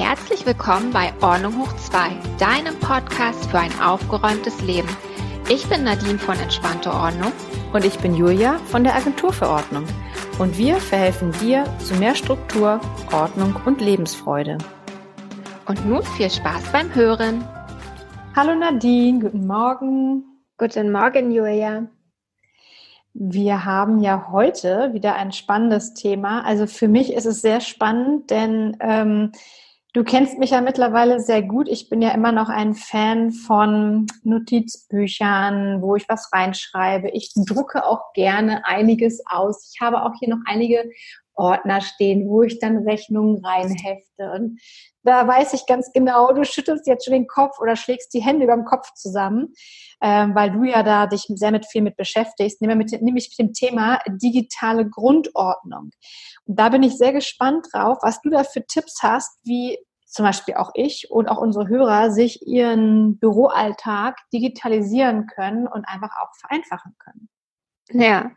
Herzlich willkommen bei Ordnung hoch 2, deinem Podcast für ein aufgeräumtes Leben. Ich bin Nadine von Entspannte Ordnung. Und ich bin Julia von der Agentur für Ordnung. Und wir verhelfen dir zu mehr Struktur, Ordnung und Lebensfreude. Und nun viel Spaß beim Hören. Hallo Nadine, guten Morgen. Guten Morgen, Julia. Wir haben ja heute wieder ein spannendes Thema. Also für mich ist es sehr spannend, denn ähm, du kennst mich ja mittlerweile sehr gut. Ich bin ja immer noch ein Fan von Notizbüchern, wo ich was reinschreibe. Ich drucke auch gerne einiges aus. Ich habe auch hier noch einige Ordner stehen, wo ich dann Rechnungen reinhefte. Und da weiß ich ganz genau, du schüttelst jetzt schon den Kopf oder schlägst die Hände über dem Kopf zusammen, ähm, weil du ja da dich sehr mit viel mit beschäftigst, nämlich mit, nämlich mit dem Thema digitale Grundordnung. Und da bin ich sehr gespannt drauf, was du da für Tipps hast, wie zum Beispiel auch ich und auch unsere Hörer sich ihren Büroalltag digitalisieren können und einfach auch vereinfachen können. Ja,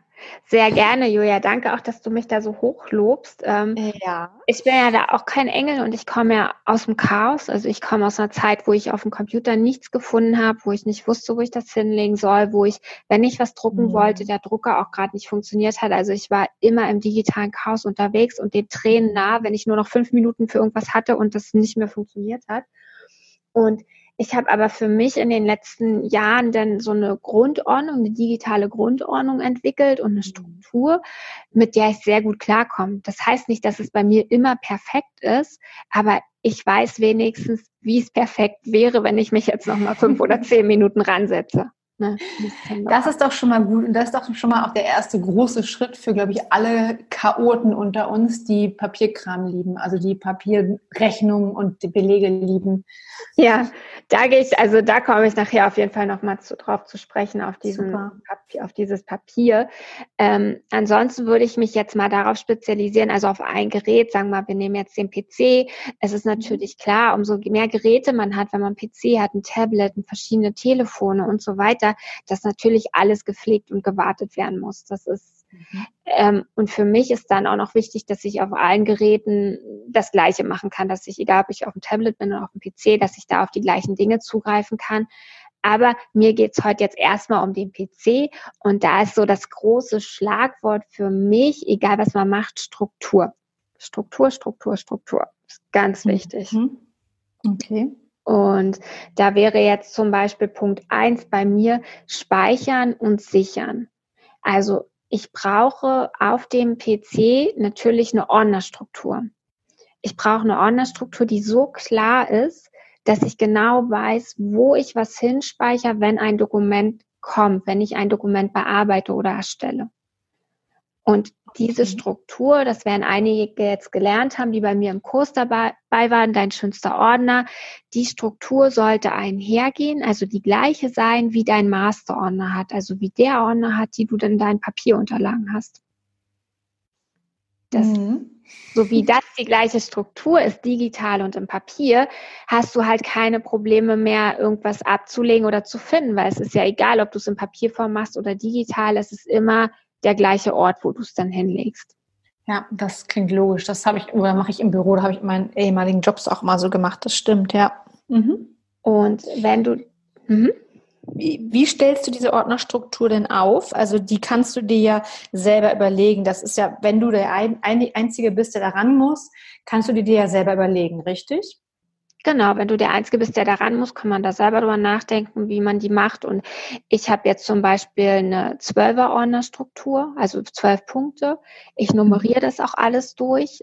sehr gerne, Julia. Danke auch, dass du mich da so hochlobst. Ähm, ja. Ich bin ja da auch kein Engel und ich komme ja aus dem Chaos. Also ich komme aus einer Zeit, wo ich auf dem Computer nichts gefunden habe, wo ich nicht wusste, wo ich das hinlegen soll, wo ich, wenn ich was drucken mhm. wollte, der Drucker auch gerade nicht funktioniert hat. Also ich war immer im digitalen Chaos unterwegs und den Tränen nah, wenn ich nur noch fünf Minuten für irgendwas hatte und das nicht mehr funktioniert hat. Und ich habe aber für mich in den letzten Jahren dann so eine Grundordnung, eine digitale Grundordnung entwickelt und eine mhm. Struktur, mit der ich sehr gut klarkomme. Das heißt nicht, dass es bei mir immer perfekt ist, aber ich weiß wenigstens, wie es perfekt wäre, wenn ich mich jetzt noch mal fünf oder zehn Minuten ransetze. Ne? Das ist doch schon mal gut und das ist doch schon mal auch der erste große Schritt für, glaube ich, alle Chaoten unter uns, die Papierkram lieben, also die Papierrechnungen und die Belege lieben. Ja, da gehe ich, also da komme ich nachher auf jeden Fall nochmal zu, drauf zu sprechen, auf, diesen Papier, auf dieses Papier. Ähm, ansonsten würde ich mich jetzt mal darauf spezialisieren, also auf ein Gerät, sagen wir mal, wir nehmen jetzt den PC. Es ist natürlich klar, umso mehr Geräte man hat, wenn man PC hat, ein Tablet, verschiedene Telefone und so weiter, dass natürlich alles gepflegt und gewartet werden muss. Das ist mhm. ähm, und für mich ist dann auch noch wichtig, dass ich auf allen Geräten das Gleiche machen kann, dass ich, egal ob ich auf dem Tablet bin oder auf dem PC, dass ich da auf die gleichen Dinge zugreifen kann. Aber mir geht's heute jetzt erstmal um den PC und da ist so das große Schlagwort für mich, egal was man macht, Struktur. Struktur, Struktur, Struktur. Ist ganz mhm. wichtig. Okay. Und da wäre jetzt zum Beispiel Punkt eins bei mir speichern und sichern. Also ich brauche auf dem PC natürlich eine Ordnerstruktur. Ich brauche eine Ordnerstruktur, die so klar ist, dass ich genau weiß, wo ich was hinspeichere, wenn ein Dokument kommt, wenn ich ein Dokument bearbeite oder erstelle. Und diese Struktur, das werden einige jetzt gelernt haben, die bei mir im Kurs dabei waren, dein schönster Ordner, die Struktur sollte einhergehen, also die gleiche sein, wie dein Masterordner hat, also wie der Ordner hat, die du dann deinen Papierunterlagen hast. Das, mhm. So wie das die gleiche Struktur ist, digital und im Papier, hast du halt keine Probleme mehr, irgendwas abzulegen oder zu finden, weil es ist ja egal, ob du es in Papierform machst oder digital, es ist immer der gleiche Ort, wo du es dann hinlegst. Ja, das klingt logisch. Das habe ich, oder mache ich im Büro, da habe ich in meinen ehemaligen Jobs auch mal so gemacht. Das stimmt, ja. Mhm. Und wenn du. Mhm. Wie, wie, stellst du diese Ordnerstruktur denn auf? Also die kannst du dir ja selber überlegen. Das ist ja, wenn du der ein, ein, Einzige bist, der da ran muss, kannst du dir ja selber überlegen, richtig? Genau, wenn du der Einzige bist, der daran muss, kann man da selber drüber nachdenken, wie man die macht. Und ich habe jetzt zum Beispiel eine Zwölfer-Ordnerstruktur, also zwölf Punkte. Ich nummeriere das auch alles durch.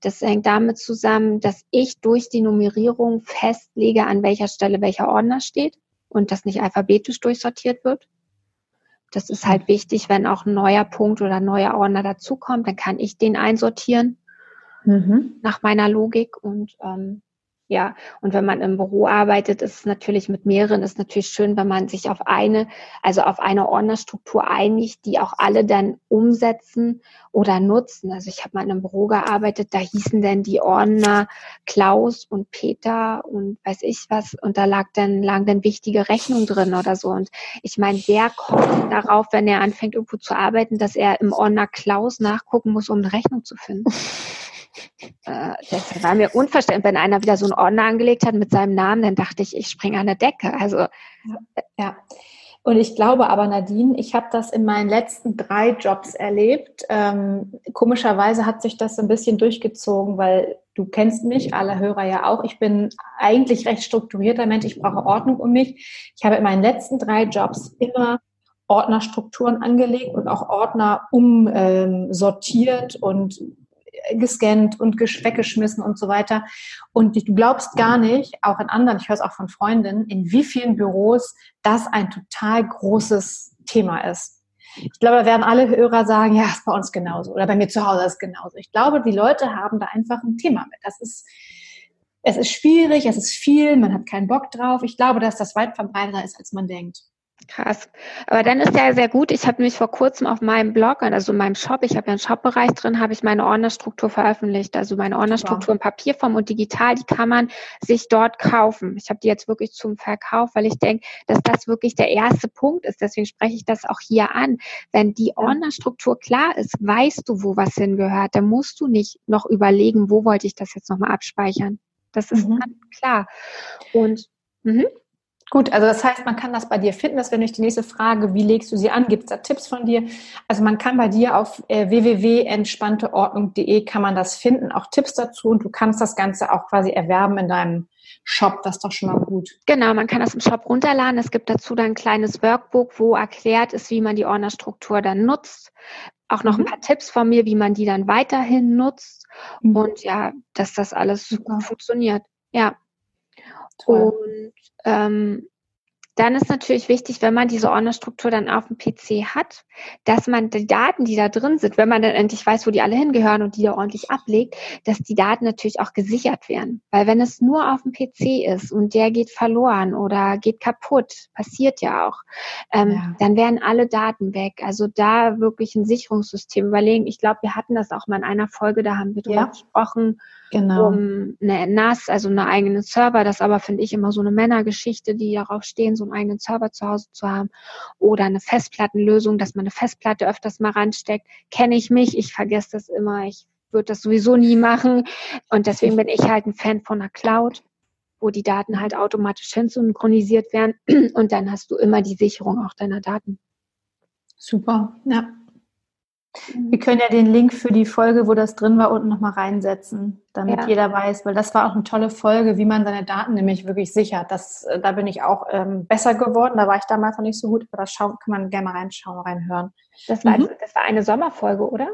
Das hängt damit zusammen, dass ich durch die Nummerierung festlege, an welcher Stelle welcher Ordner steht und das nicht alphabetisch durchsortiert wird. Das ist halt wichtig, wenn auch ein neuer Punkt oder ein neuer Ordner dazukommt, dann kann ich den einsortieren mhm. nach meiner Logik und ähm, ja, und wenn man im Büro arbeitet, ist es natürlich mit mehreren, ist natürlich schön, wenn man sich auf eine, also auf eine Ordnerstruktur einigt, die auch alle dann umsetzen oder nutzen. Also ich habe mal in einem Büro gearbeitet, da hießen dann die Ordner Klaus und Peter und weiß ich was, und da lag dann, lagen dann wichtige Rechnungen drin oder so. Und ich meine, wer kommt darauf, wenn er anfängt, irgendwo zu arbeiten, dass er im Ordner Klaus nachgucken muss, um eine Rechnung zu finden? Äh, das war mir unverständlich. Wenn einer wieder so einen Ordner angelegt hat mit seinem Namen, dann dachte ich, ich springe an der Decke. Also ja. ja. Und ich glaube aber, Nadine, ich habe das in meinen letzten drei Jobs erlebt. Ähm, komischerweise hat sich das ein bisschen durchgezogen, weil du kennst mich, alle Hörer ja auch. Ich bin eigentlich recht strukturierter Mensch. Ich brauche Ordnung um mich. Ich habe in meinen letzten drei Jobs immer Ordnerstrukturen angelegt und auch Ordner umsortiert ähm, und gescannt und weggeschmissen und so weiter. Und du glaubst gar nicht, auch in anderen, ich höre es auch von Freundinnen, in wie vielen Büros das ein total großes Thema ist. Ich glaube, da werden alle Hörer sagen, ja, ist bei uns genauso oder bei mir zu Hause ist genauso. Ich glaube, die Leute haben da einfach ein Thema mit. Das ist, es ist schwierig, es ist viel, man hat keinen Bock drauf. Ich glaube, dass das weit verbreiteter ist, als man denkt. Krass. Aber dann ist ja sehr gut. Ich habe mich vor kurzem auf meinem Blog, also in meinem Shop, ich habe ja einen Shop-Bereich drin, habe ich meine Ordnerstruktur veröffentlicht. Also meine Ordnerstruktur in Papierform und digital, die kann man sich dort kaufen. Ich habe die jetzt wirklich zum Verkauf, weil ich denke, dass das wirklich der erste Punkt ist. Deswegen spreche ich das auch hier an. Wenn die Ordnerstruktur klar ist, weißt du, wo was hingehört. Dann musst du nicht noch überlegen, wo wollte ich das jetzt nochmal abspeichern. Das ist mhm. klar. Und mhm. Gut, also das heißt, man kann das bei dir finden. Das wäre nämlich die nächste Frage. Wie legst du sie an? Gibt es da Tipps von dir? Also man kann bei dir auf äh, www.entspannteordnung.de kann man das finden, auch Tipps dazu und du kannst das Ganze auch quasi erwerben in deinem Shop. Das ist doch schon mal gut. Genau, man kann das im Shop runterladen. Es gibt dazu dann ein kleines Workbook, wo erklärt ist, wie man die Ordnerstruktur dann nutzt. Auch noch mhm. ein paar Tipps von mir, wie man die dann weiterhin nutzt. Mhm. Und ja, dass das alles Super. gut funktioniert. Ja. Toll. Und ähm, dann ist natürlich wichtig, wenn man diese Ordnerstruktur dann auf dem PC hat, dass man die Daten, die da drin sind, wenn man dann endlich weiß, wo die alle hingehören und die da ordentlich ablegt, dass die Daten natürlich auch gesichert werden. Weil wenn es nur auf dem PC ist und der geht verloren oder geht kaputt, passiert ja auch, ähm, ja. dann werden alle Daten weg. Also da wirklich ein Sicherungssystem überlegen. Ich glaube, wir hatten das auch mal in einer Folge, da haben wir drüber ja. gesprochen, genau. um eine NAS, also eine eigene Server. Das aber finde ich immer so eine Männergeschichte, die darauf stehen, so einen eigenen Server zu Hause zu haben oder eine Festplattenlösung, dass man eine Festplatte öfters mal ransteckt. Kenne ich mich, ich vergesse das immer, ich würde das sowieso nie machen und deswegen bin ich halt ein Fan von einer Cloud wo die Daten halt automatisch hinsynchronisiert werden und dann hast du immer die Sicherung auch deiner Daten. Super, ja. Wir können ja den Link für die Folge, wo das drin war, unten nochmal reinsetzen, damit ja. jeder weiß, weil das war auch eine tolle Folge, wie man seine Daten nämlich wirklich sichert. Das, äh, da bin ich auch ähm, besser geworden. Da war ich damals noch nicht so gut, aber da kann man gerne mal reinschauen, reinhören. Das war, mhm. also, das war eine Sommerfolge, oder?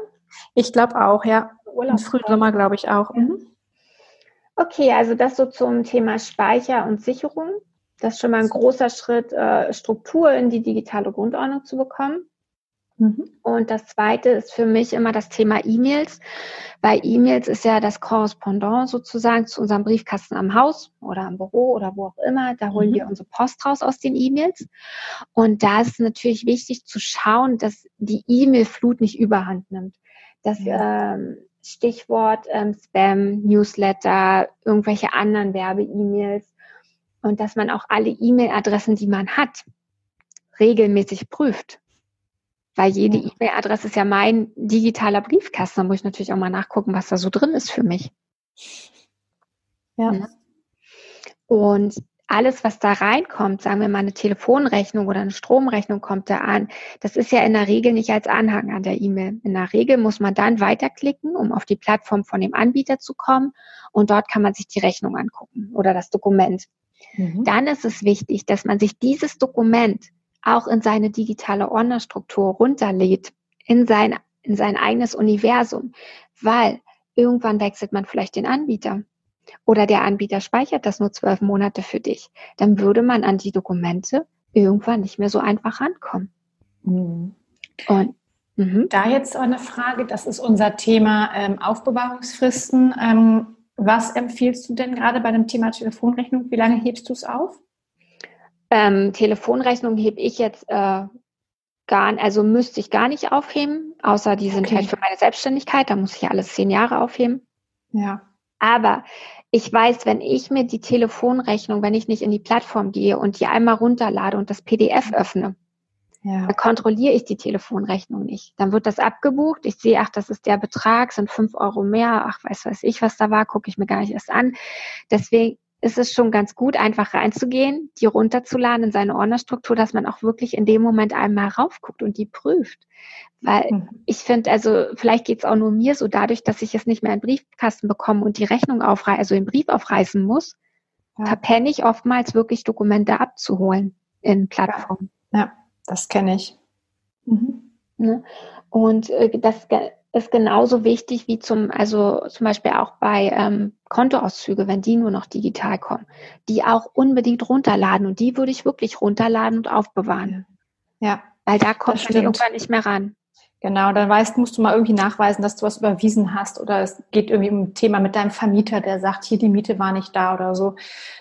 Ich glaube auch, ja. Urlaub. Im frühen Sommer, glaube ich auch. Mhm. Okay, also das so zum Thema Speicher und Sicherung. Das ist schon mal ein großer Schritt, äh, Struktur in die digitale Grundordnung zu bekommen. Mhm. Und das zweite ist für mich immer das Thema E-Mails, weil E-Mails ist ja das Korrespondent sozusagen zu unserem Briefkasten am Haus oder am Büro oder wo auch immer. Da holen mhm. wir unsere Post raus aus den E-Mails. Und da ist natürlich wichtig zu schauen, dass die E-Mail-Flut nicht überhand nimmt. Das ja. ähm, Stichwort ähm, Spam, Newsletter, irgendwelche anderen Werbe-E-Mails und dass man auch alle E-Mail-Adressen, die man hat, regelmäßig prüft weil jede E-Mail-Adresse ist ja mein digitaler Briefkasten. Da muss ich natürlich auch mal nachgucken, was da so drin ist für mich. Ja. Mhm. Und alles, was da reinkommt, sagen wir mal eine Telefonrechnung oder eine Stromrechnung kommt da an, das ist ja in der Regel nicht als Anhang an der E-Mail. In der Regel muss man dann weiterklicken, um auf die Plattform von dem Anbieter zu kommen und dort kann man sich die Rechnung angucken oder das Dokument. Mhm. Dann ist es wichtig, dass man sich dieses Dokument auch in seine digitale Ordnerstruktur runterlädt, in sein, in sein eigenes Universum, weil irgendwann wechselt man vielleicht den Anbieter oder der Anbieter speichert das nur zwölf Monate für dich, dann würde man an die Dokumente irgendwann nicht mehr so einfach rankommen. Mhm. Und mhm. da jetzt eine Frage, das ist unser Thema ähm, Aufbewahrungsfristen. Ähm, was empfiehlst du denn gerade bei dem Thema Telefonrechnung? Wie lange hebst du es auf? Ähm, Telefonrechnung hebe ich jetzt äh, gar, also müsste ich gar nicht aufheben, außer die sind okay. halt für meine Selbstständigkeit, da muss ich ja alles zehn Jahre aufheben. Ja. Aber ich weiß, wenn ich mir die Telefonrechnung, wenn ich nicht in die Plattform gehe und die einmal runterlade und das PDF öffne, Ja. Dann kontrolliere ich die Telefonrechnung nicht. Dann wird das abgebucht. Ich sehe, ach, das ist der Betrag, sind fünf Euro mehr. Ach, weiß weiß ich, was da war, gucke ich mir gar nicht erst an. Deswegen ist es schon ganz gut, einfach reinzugehen, die runterzuladen in seine Ordnerstruktur, dass man auch wirklich in dem Moment einmal raufguckt und die prüft. Weil mhm. ich finde, also vielleicht geht es auch nur mir so, dadurch, dass ich es nicht mehr in den Briefkasten bekomme und die Rechnung aufreißen, also den Brief aufreißen muss, ja. verpenne ich oftmals wirklich Dokumente abzuholen in Plattformen. Ja, das kenne ich. Mhm. Ne? Und äh, das ist genauso wichtig wie zum, also zum Beispiel auch bei ähm, Kontoauszüge, wenn die nur noch digital kommen, die auch unbedingt runterladen und die würde ich wirklich runterladen und aufbewahren. Ja. Weil da kommt man irgendwann nicht mehr ran. Genau, dann weißt, musst du mal irgendwie nachweisen, dass du was überwiesen hast oder es geht irgendwie um ein Thema mit deinem Vermieter, der sagt, hier die Miete war nicht da oder so.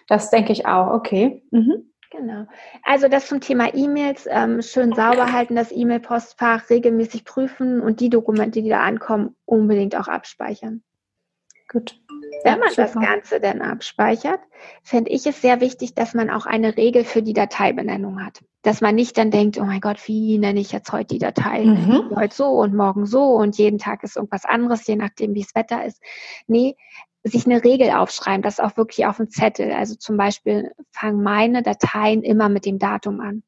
Das denke ich auch. Okay. Mhm. Genau. Also das zum Thema E-Mails, ähm, schön sauber halten, das E-Mail-Postfach regelmäßig prüfen und die Dokumente, die da ankommen, unbedingt auch abspeichern. Gut. Wenn man das Ganze dann abspeichert, finde ich es sehr wichtig, dass man auch eine Regel für die Dateibenennung hat. Dass man nicht dann denkt, oh mein Gott, wie nenne ich jetzt heute die Datei? Mhm. Heute so und morgen so und jeden Tag ist irgendwas anderes, je nachdem, wie das Wetter ist. Nee, sich eine Regel aufschreiben, das auch wirklich auf dem Zettel. Also zum Beispiel fangen meine Dateien immer mit dem Datum an.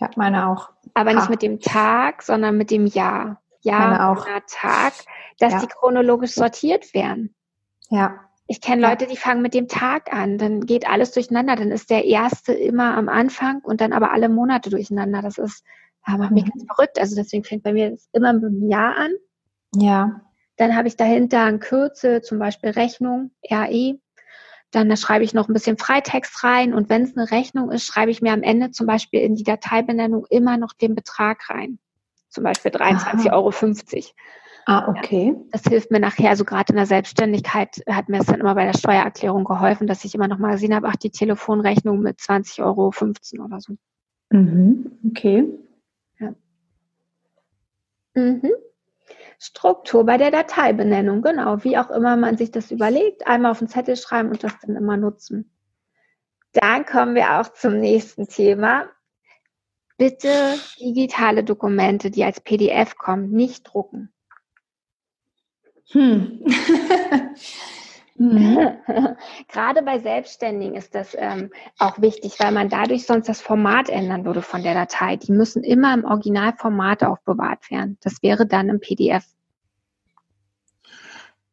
Ja, meine auch. Aber nicht ah. mit dem Tag, sondern mit dem Jahr. Jahr auch. oder Tag, dass ja. die chronologisch sortiert werden. Ja. Ich kenne Leute, die fangen mit dem Tag an, dann geht alles durcheinander. Dann ist der erste immer am Anfang und dann aber alle Monate durcheinander. Das ist, ja, macht mich mhm. ganz verrückt. Also deswegen fängt bei mir das immer mit dem Jahr an. Ja. Dann habe ich dahinter ein Kürzel, zum Beispiel Rechnung, RE. Dann da schreibe ich noch ein bisschen Freitext rein und wenn es eine Rechnung ist, schreibe ich mir am Ende zum Beispiel in die Dateibenennung immer noch den Betrag rein. Zum Beispiel 23,50 Euro. Ah, okay. Ja, das hilft mir nachher, also gerade in der Selbstständigkeit hat mir das dann immer bei der Steuererklärung geholfen, dass ich immer noch mal gesehen habe, ach, die Telefonrechnung mit 20,15 Euro oder so. Mhm, okay. Ja. Mhm. Struktur bei der Dateibenennung, genau, wie auch immer man sich das überlegt, einmal auf den Zettel schreiben und das dann immer nutzen. Dann kommen wir auch zum nächsten Thema. Bitte digitale Dokumente, die als PDF kommen, nicht drucken. Hm. Gerade bei Selbstständigen ist das ähm, auch wichtig, weil man dadurch sonst das Format ändern würde von der Datei. Die müssen immer im Originalformat aufbewahrt werden. Das wäre dann im PDF.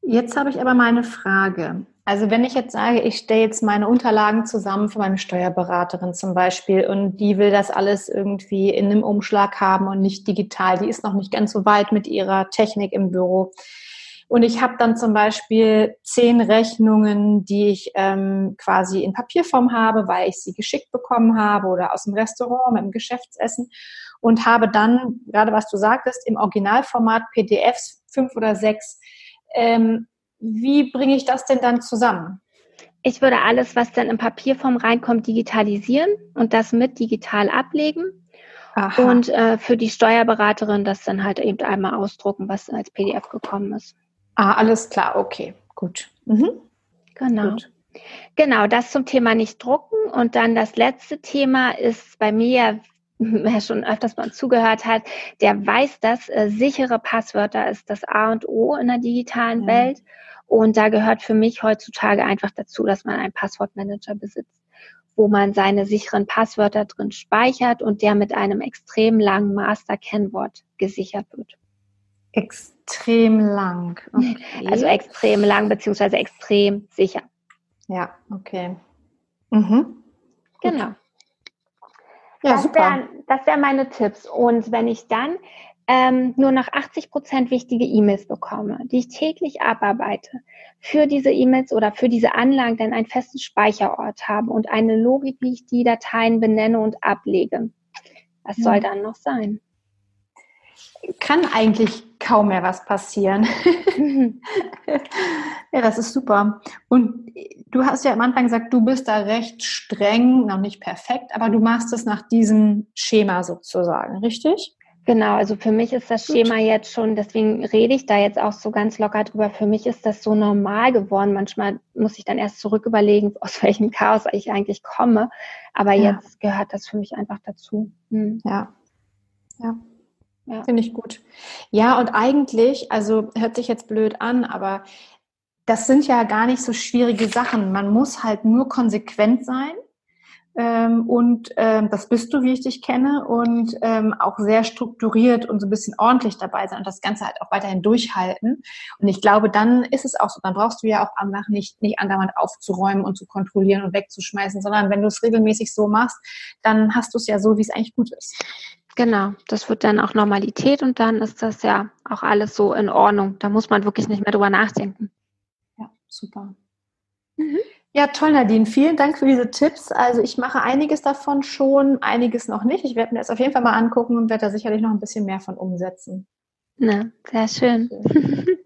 Jetzt habe ich aber meine Frage. Also wenn ich jetzt sage, ich stelle jetzt meine Unterlagen zusammen für meine Steuerberaterin zum Beispiel und die will das alles irgendwie in einem Umschlag haben und nicht digital, die ist noch nicht ganz so weit mit ihrer Technik im Büro. Und ich habe dann zum Beispiel zehn Rechnungen, die ich ähm, quasi in Papierform habe, weil ich sie geschickt bekommen habe oder aus dem Restaurant mit dem Geschäftsessen und habe dann, gerade was du sagtest, im Originalformat PDFs fünf oder sechs. Ähm, wie bringe ich das denn dann zusammen? Ich würde alles, was dann in Papierform reinkommt, digitalisieren und das mit digital ablegen. Aha. Und äh, für die Steuerberaterin das dann halt eben einmal ausdrucken, was als PDF gekommen ist. Ah, alles klar, okay, gut. Mhm. Genau. Gut. Genau, das zum Thema nicht drucken. Und dann das letzte Thema ist bei mir, wer schon öfters mal zugehört hat, der weiß, dass äh, sichere Passwörter ist das A und O in der digitalen ja. Welt. Und da gehört für mich heutzutage einfach dazu, dass man einen Passwortmanager besitzt, wo man seine sicheren Passwörter drin speichert und der mit einem extrem langen Master-Kennwort gesichert wird. Extrem lang. Okay. Also extrem lang beziehungsweise extrem sicher. Ja, okay. Mhm. Genau. Ja, das wären wär meine Tipps. Und wenn ich dann ähm, nur noch 80 Prozent wichtige E-Mails bekomme, die ich täglich abarbeite, für diese E-Mails oder für diese Anlagen dann einen festen Speicherort habe und eine Logik, wie ich die Dateien benenne und ablege. Was soll mhm. dann noch sein? Kann eigentlich kaum mehr was passieren. ja, das ist super. Und du hast ja am Anfang gesagt, du bist da recht streng, noch nicht perfekt, aber du machst es nach diesem Schema sozusagen, richtig? Genau, also für mich ist das Gut. Schema jetzt schon, deswegen rede ich da jetzt auch so ganz locker drüber. Für mich ist das so normal geworden. Manchmal muss ich dann erst zurück überlegen, aus welchem Chaos ich eigentlich komme. Aber ja. jetzt gehört das für mich einfach dazu. Hm. Ja, Ja. Ja. Finde ich gut. Ja, und eigentlich, also hört sich jetzt blöd an, aber das sind ja gar nicht so schwierige Sachen. Man muss halt nur konsequent sein ähm, und ähm, das bist du, wie ich dich kenne, und ähm, auch sehr strukturiert und so ein bisschen ordentlich dabei sein und das Ganze halt auch weiterhin durchhalten. Und ich glaube, dann ist es auch so, dann brauchst du ja auch einfach nicht, nicht andauernd aufzuräumen und zu kontrollieren und wegzuschmeißen, sondern wenn du es regelmäßig so machst, dann hast du es ja so, wie es eigentlich gut ist. Genau, das wird dann auch Normalität und dann ist das ja auch alles so in Ordnung. Da muss man wirklich nicht mehr drüber nachdenken. Ja, super. Mhm. Ja, toll, Nadine. Vielen Dank für diese Tipps. Also ich mache einiges davon schon, einiges noch nicht. Ich werde mir das auf jeden Fall mal angucken und werde da sicherlich noch ein bisschen mehr von umsetzen. Na, sehr schön.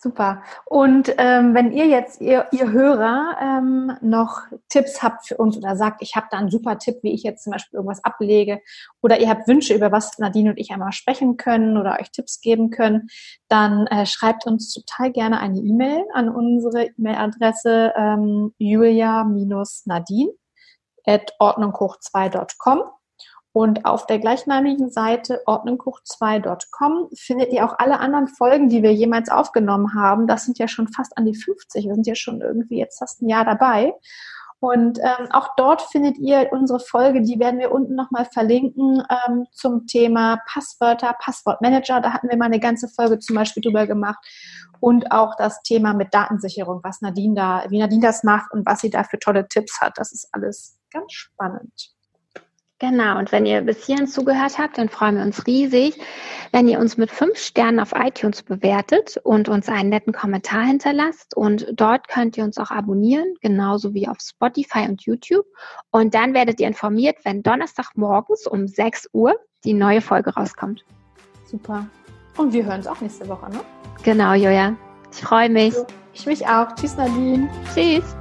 Super. Und ähm, wenn ihr jetzt, ihr, ihr Hörer, ähm, noch Tipps habt für uns oder sagt, ich habe da einen super Tipp, wie ich jetzt zum Beispiel irgendwas ablege, oder ihr habt Wünsche, über was Nadine und ich einmal sprechen können oder euch Tipps geben können, dann äh, schreibt uns total gerne eine E-Mail an unsere E-Mail-Adresse ähm, julia-nadine at ordnunghoch2.com. Und auf der gleichnamigen Seite ordnunghoch2.com findet ihr auch alle anderen Folgen, die wir jemals aufgenommen haben. Das sind ja schon fast an die 50. Wir sind ja schon irgendwie jetzt fast ein Jahr dabei. Und ähm, auch dort findet ihr unsere Folge, die werden wir unten nochmal verlinken ähm, zum Thema Passwörter, Passwortmanager. Da hatten wir mal eine ganze Folge zum Beispiel drüber gemacht. Und auch das Thema mit Datensicherung, was Nadine da, wie Nadine das macht und was sie da für tolle Tipps hat. Das ist alles ganz spannend. Genau, und wenn ihr bis hierhin zugehört habt, dann freuen wir uns riesig, wenn ihr uns mit fünf Sternen auf iTunes bewertet und uns einen netten Kommentar hinterlasst. Und dort könnt ihr uns auch abonnieren, genauso wie auf Spotify und YouTube. Und dann werdet ihr informiert, wenn Donnerstagmorgens um 6 Uhr die neue Folge rauskommt. Super. Und wir hören uns auch nächste Woche, ne? Genau, Joja. Ich freue mich. Ich mich auch. Tschüss, Nadine. Tschüss.